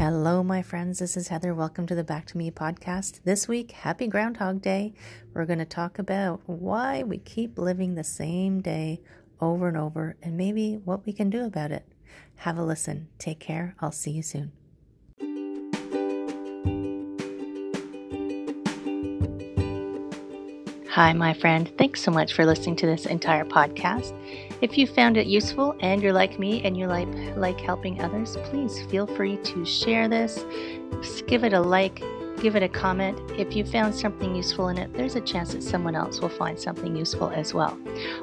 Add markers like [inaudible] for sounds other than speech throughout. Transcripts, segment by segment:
Hello, my friends. This is Heather. Welcome to the Back to Me podcast. This week, happy Groundhog Day. We're going to talk about why we keep living the same day over and over and maybe what we can do about it. Have a listen. Take care. I'll see you soon. Hi, my friend. Thanks so much for listening to this entire podcast. If you found it useful and you're like me and you like like helping others, please feel free to share this. Give it a like, give it a comment. If you found something useful in it, there's a chance that someone else will find something useful as well.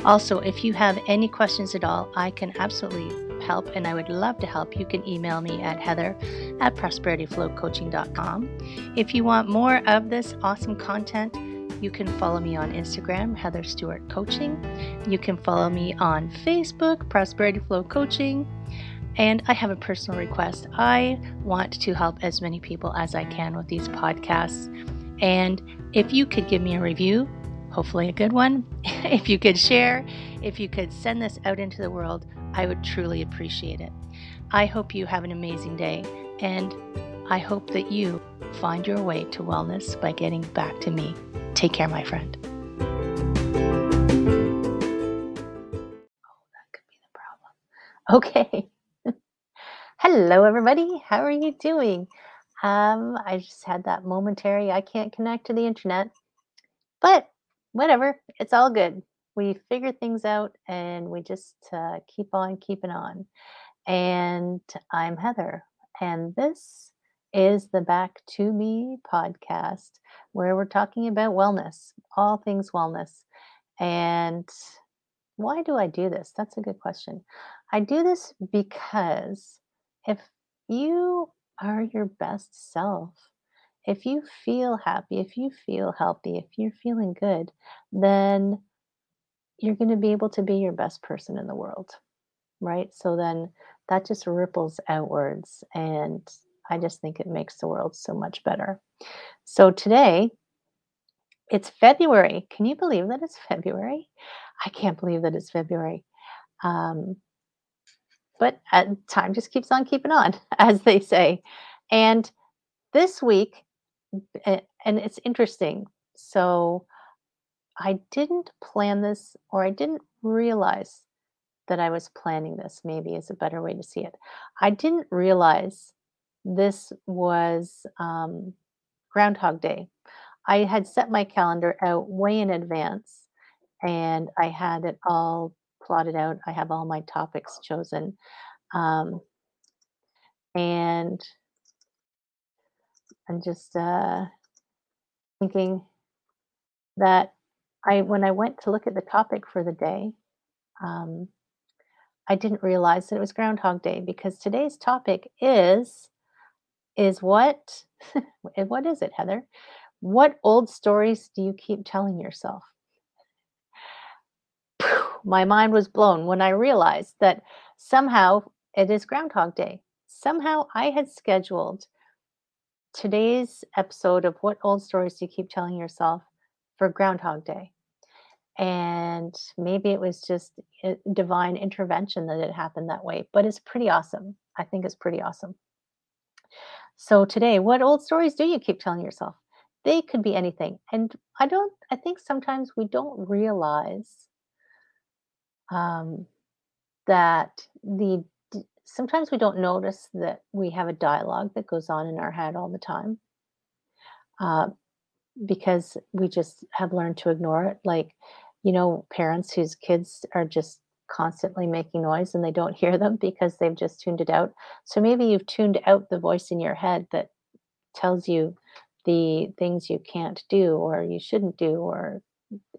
Also, if you have any questions at all, I can absolutely help and I would love to help. You can email me at heather at prosperityflowcoaching.com. If you want more of this awesome content, you can follow me on Instagram, Heather Stewart Coaching. You can follow me on Facebook, Prosperity Flow Coaching. And I have a personal request. I want to help as many people as I can with these podcasts. And if you could give me a review, hopefully a good one, [laughs] if you could share, if you could send this out into the world, I would truly appreciate it. I hope you have an amazing day, and I hope that you find your way to wellness by getting back to me. Take care, my friend. Oh, that could be the problem. [laughs] Okay. Hello, everybody. How are you doing? Um, I just had that momentary I can't connect to the internet, but whatever. It's all good. We figure things out and we just uh, keep on keeping on. And I'm Heather, and this is the Back to Me podcast where we're talking about wellness, all things wellness. And why do I do this? That's a good question. I do this because if you are your best self, if you feel happy, if you feel healthy, if you're feeling good, then you're going to be able to be your best person in the world. Right. So then that just ripples outwards. And I just think it makes the world so much better. So today, it's February. Can you believe that it's February? I can't believe that it's February. Um, but uh, time just keeps on keeping on, [laughs] as they say. And this week, and it's interesting. So I didn't plan this, or I didn't realize that I was planning this, maybe is a better way to see it. I didn't realize this was um, Groundhog Day. I had set my calendar out way in advance and I had it all plotted out. I have all my topics chosen. Um, and I'm just uh, thinking that I, when I went to look at the topic for the day, um, I didn't realize that it was Groundhog Day because today's topic is is what [laughs] what is it, Heather? What old stories do you keep telling yourself? [sighs] My mind was blown when I realized that somehow it is Groundhog Day. Somehow I had scheduled today's episode of What Old Stories Do You Keep Telling Yourself for Groundhog Day. And maybe it was just eh, divine intervention that it happened that way, but it's pretty awesome. I think it's pretty awesome. So today, what old stories do you keep telling yourself? They could be anything. And I don't, I think sometimes we don't realize um, that the, sometimes we don't notice that we have a dialogue that goes on in our head all the time uh, because we just have learned to ignore it. Like, you know, parents whose kids are just constantly making noise and they don't hear them because they've just tuned it out. So maybe you've tuned out the voice in your head that tells you the things you can't do or you shouldn't do, or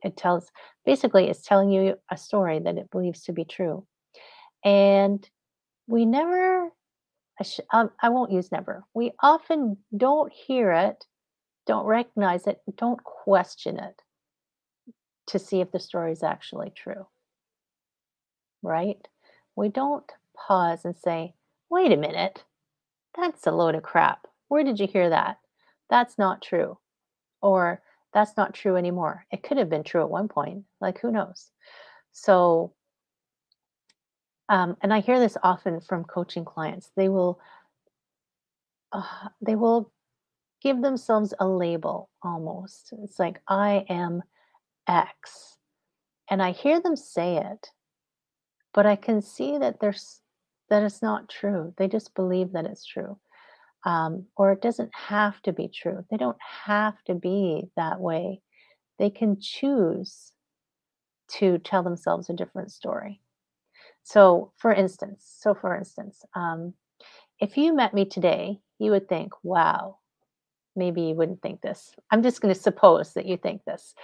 it tells basically it's telling you a story that it believes to be true. And we never, I, sh- um, I won't use never, we often don't hear it, don't recognize it, don't question it to see if the story is actually true right? We don't pause and say, wait a minute, that's a load of crap. Where did you hear that? That's not true. Or that's not true anymore. It could have been true at one point. Like, who knows? So, um, and I hear this often from coaching clients. They will uh, they will give themselves a label almost. It's like, I am X. And I hear them say it, but I can see that there's that it's not true. They just believe that it's true. Um, or it doesn't have to be true. They don't have to be that way. They can choose to tell themselves a different story. So, for instance, so for instance, um, if you met me today, you would think, wow, maybe you wouldn't think this. I'm just going to suppose that you think this.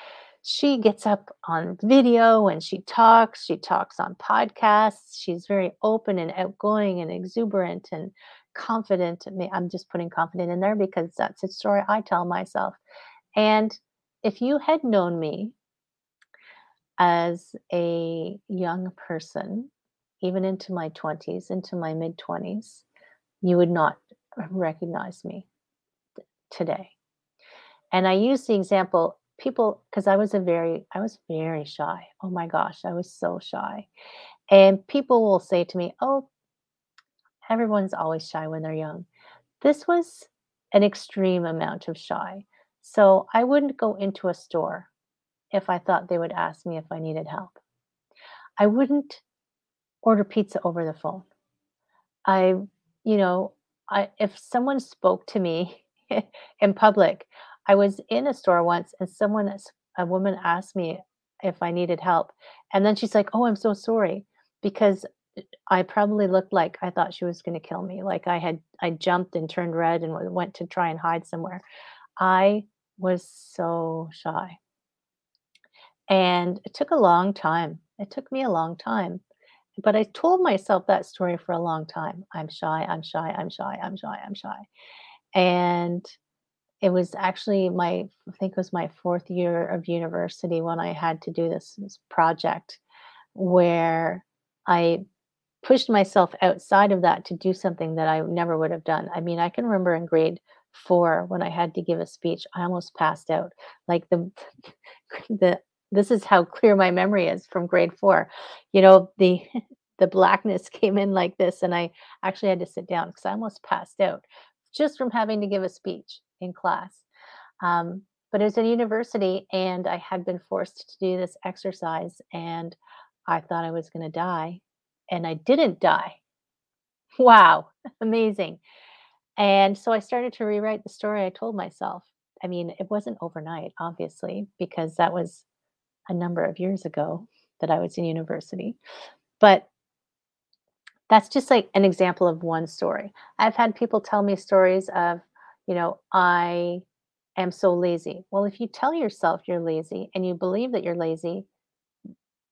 She gets up on video and she talks. She talks on podcasts. She's very open and outgoing and exuberant and confident. I'm just putting confident in there because that's a story I tell myself. And if you had known me as a young person, even into my 20s, into my mid 20s, you would not recognize me today. And I use the example people because I was a very I was very shy. Oh my gosh, I was so shy. And people will say to me, "Oh, everyone's always shy when they're young." This was an extreme amount of shy. So I wouldn't go into a store if I thought they would ask me if I needed help. I wouldn't order pizza over the phone. I, you know, I if someone spoke to me [laughs] in public, I was in a store once and someone a woman asked me if I needed help. And then she's like, "Oh, I'm so sorry." Because uh, I probably looked like I thought she was going to kill me. Like I had I jumped and turned red and went to try and hide somewhere. I was so shy. And it took a long time. It took me a long time. But I told myself that story for a long time. I'm shy, I'm shy, I'm shy, I'm shy, I'm shy. And it was actually my I think it was my 4th year of university when I had to do this, this project where I pushed myself outside of that to do something that I never would have done. I mean, I can remember in grade 4 when I had to give a speech, I almost passed out. Like the [laughs] the this is how clear my memory is from grade 4. You know, the [laughs] the blackness [laughs] came in like this and I actually had to sit down because I almost passed out just from having to give a speech in class. Um, but it was at university and I had been forced to do this exercise and I thought I was going to die and I didn't die. [laughs] Wow, amazing. And so I started to rewrite the story I told myself. I mean, it wasn't overnight, obviously, because that was a number of years ago that I was in university. But that's just like an example of one story. I've had people tell me stories of, you know, I am so lazy. Well, if you tell yourself you're lazy and you believe that you're lazy,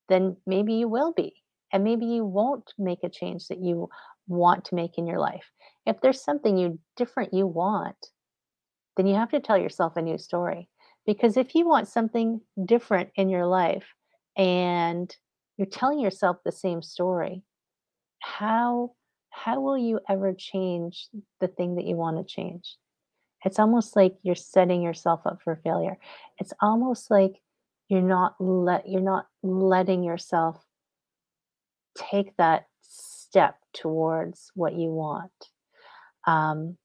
then maybe you will be. And maybe you won't make a change that you want to make in your life. If there's something you different you want, then you have to tell yourself a new story. Because if you want something different in your life and you're telling yourself the same story, how how will you ever change the thing that you want to change? It's almost like you're setting yourself up for failure. It's almost like you're not let you're not letting yourself take that step towards what you want. Um,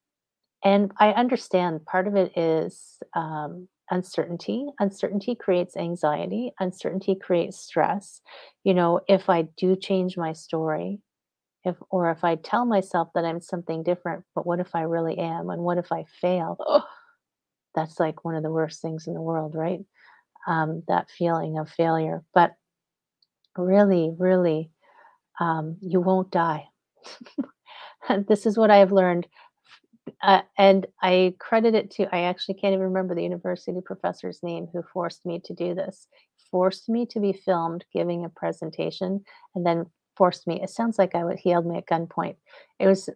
And I understand part of it is um, uncertainty. Uncertainty creates anxiety. Uncertainty creates stress. You know, if I do change my story, if or if I tell myself that I'm something different, but what if I really am? And what if I fail? Ugh, that's like one of the worst things in the world, right? Um, that feeling of failure. But really, really, um, you won't die. [laughs] this is what I have learned Uh, and I credit it to I actually can't even remember the university professor's name who forced me to do this. Forced me to be filmed giving a presentation and then forced me. It sounds like I would he held me at gunpoint. It was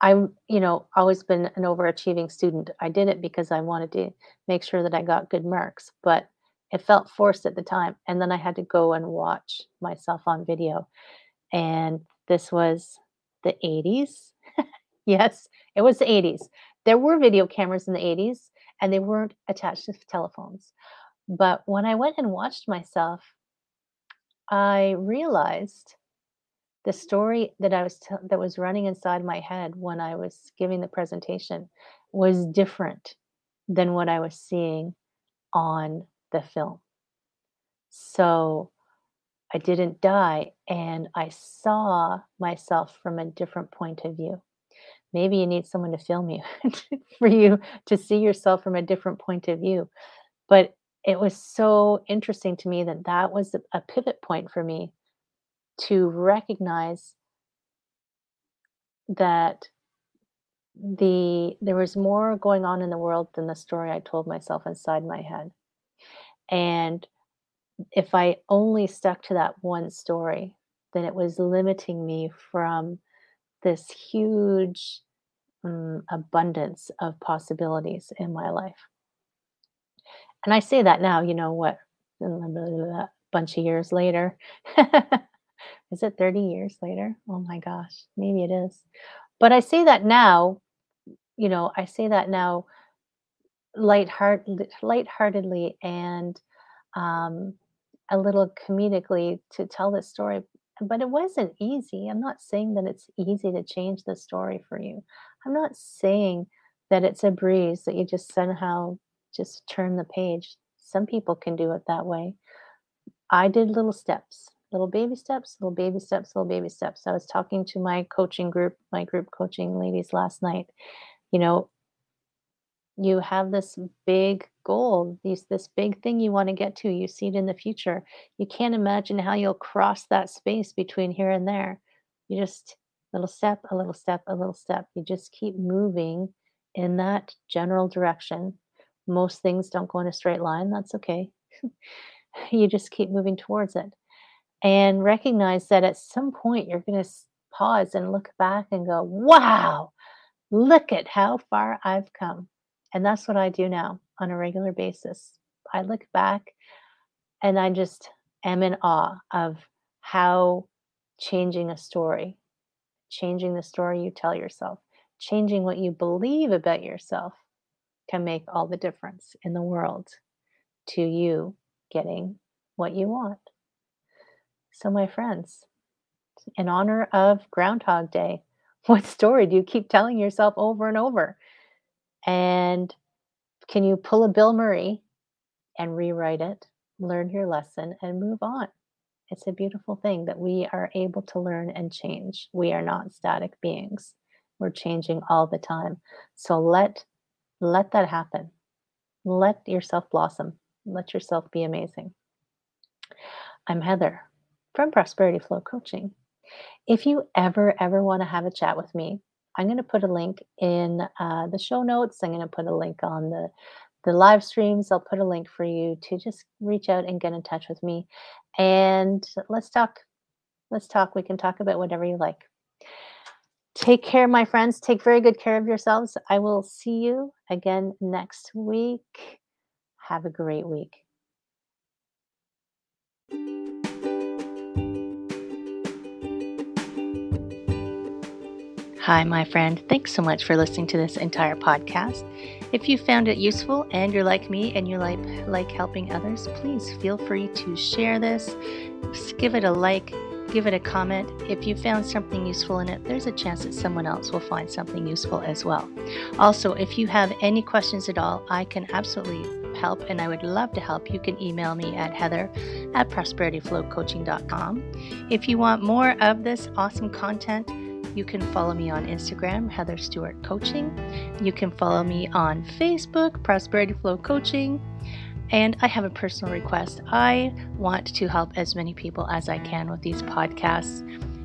I'm, you know, always been an overachieving student. I did it because I wanted to make sure that I got good marks, but it felt forced at the time. And then I had to go and watch myself on video. And this was the 80s [laughs] Yes, it was the 80s. There were video cameras in the 80s, and they weren't attached to telephones. But when I went and watched myself, I realized the story that I was t- that was running inside my head when I was giving the presentation was different than what I was seeing on the film. So I didn't die and I saw myself from a different point of view. Maybe you need someone to film you [laughs] for you to see yourself from a different point of view. But it was so interesting to me that that was a, a pivot point for me to recognize that the there was more going on in the world than the story I told myself inside my head. And if I only stuck to that one story, then it was limiting me from this huge um, abundance of possibilities in my life. And I say that now, you know what, a bunch of years later. [laughs] is it 30 years later? Oh my gosh, maybe it is. But I say that now, you know, I say that now lightheart, lightheartedly and um, a little comedically to tell this story. But it wasn't easy. I'm not saying that it's easy to change the story for you. I'm not saying that it's a breeze that you just somehow just turn the page. Some people can do it that way. I did little steps, little baby steps, little baby steps, little baby steps. I was talking to my coaching group, my group coaching ladies last night. You know, you have this big goal, these this big thing you want to get to. You see it in the future. You can't imagine how you'll cross that space between here and there. You just little step, a little step, a little step. You just keep moving in that general direction. Most things don't go in a straight line. That's okay. [laughs] you just keep moving towards it and recognize that at some point you're going to pause and look back and go, wow, look at how far I've come. And that's what I do now on a regular basis. I look back and I just am in awe of how changing a story changing the story you tell yourself, changing what you believe about yourself can make all the difference in the world to you getting what you want. So, my friends, in honor of Groundhog Day, [laughs] what story do you keep telling yourself over and over? And can you pull a Bill Murray and rewrite it, learn your lesson, and move on? It's a beautiful thing that we are able to learn and change. We are not static beings. We're changing all the time. So let let that happen. Let yourself blossom. Let yourself be amazing. I'm Heather from Prosperity Flow Coaching. If you ever, ever want to have a chat with me, I'm going to put a link in uh, the show notes. I'm going to put a link on the the live streams. I'll put a link for you to just reach out and get in touch with me. And let's talk. Let's talk. We can talk about whatever you like. Take care, my friends. Take very good care of yourselves. I will see you again next week. Have a great week. Hi, my friend. Thanks so much for listening to this entire podcast. If you found it useful and you're like me and you like like helping others, please feel free to share this. Just Give it a like, give it a comment. If you found something useful in it, there's a chance that someone else will find something useful as well. Also, if you have any questions at all, I can absolutely help and I would love to help. You can email me at heather at prosperityflowcoaching.com. If you want more of this awesome content, you can follow me on Instagram, Heather Stewart Coaching. You can follow me on Facebook, Prosperity Flow Coaching. And I have a personal request. I want to help as many people as I can with these podcasts.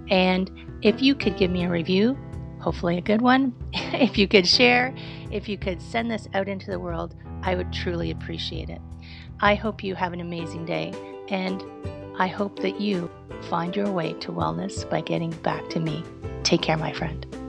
And if you could give me a review, hopefully a good one, [laughs] if you could share, if you could send this out into the world, I would truly appreciate it. I hope you have an amazing day, and I hope that you find your way to wellness by getting back to me. Take care, my friend.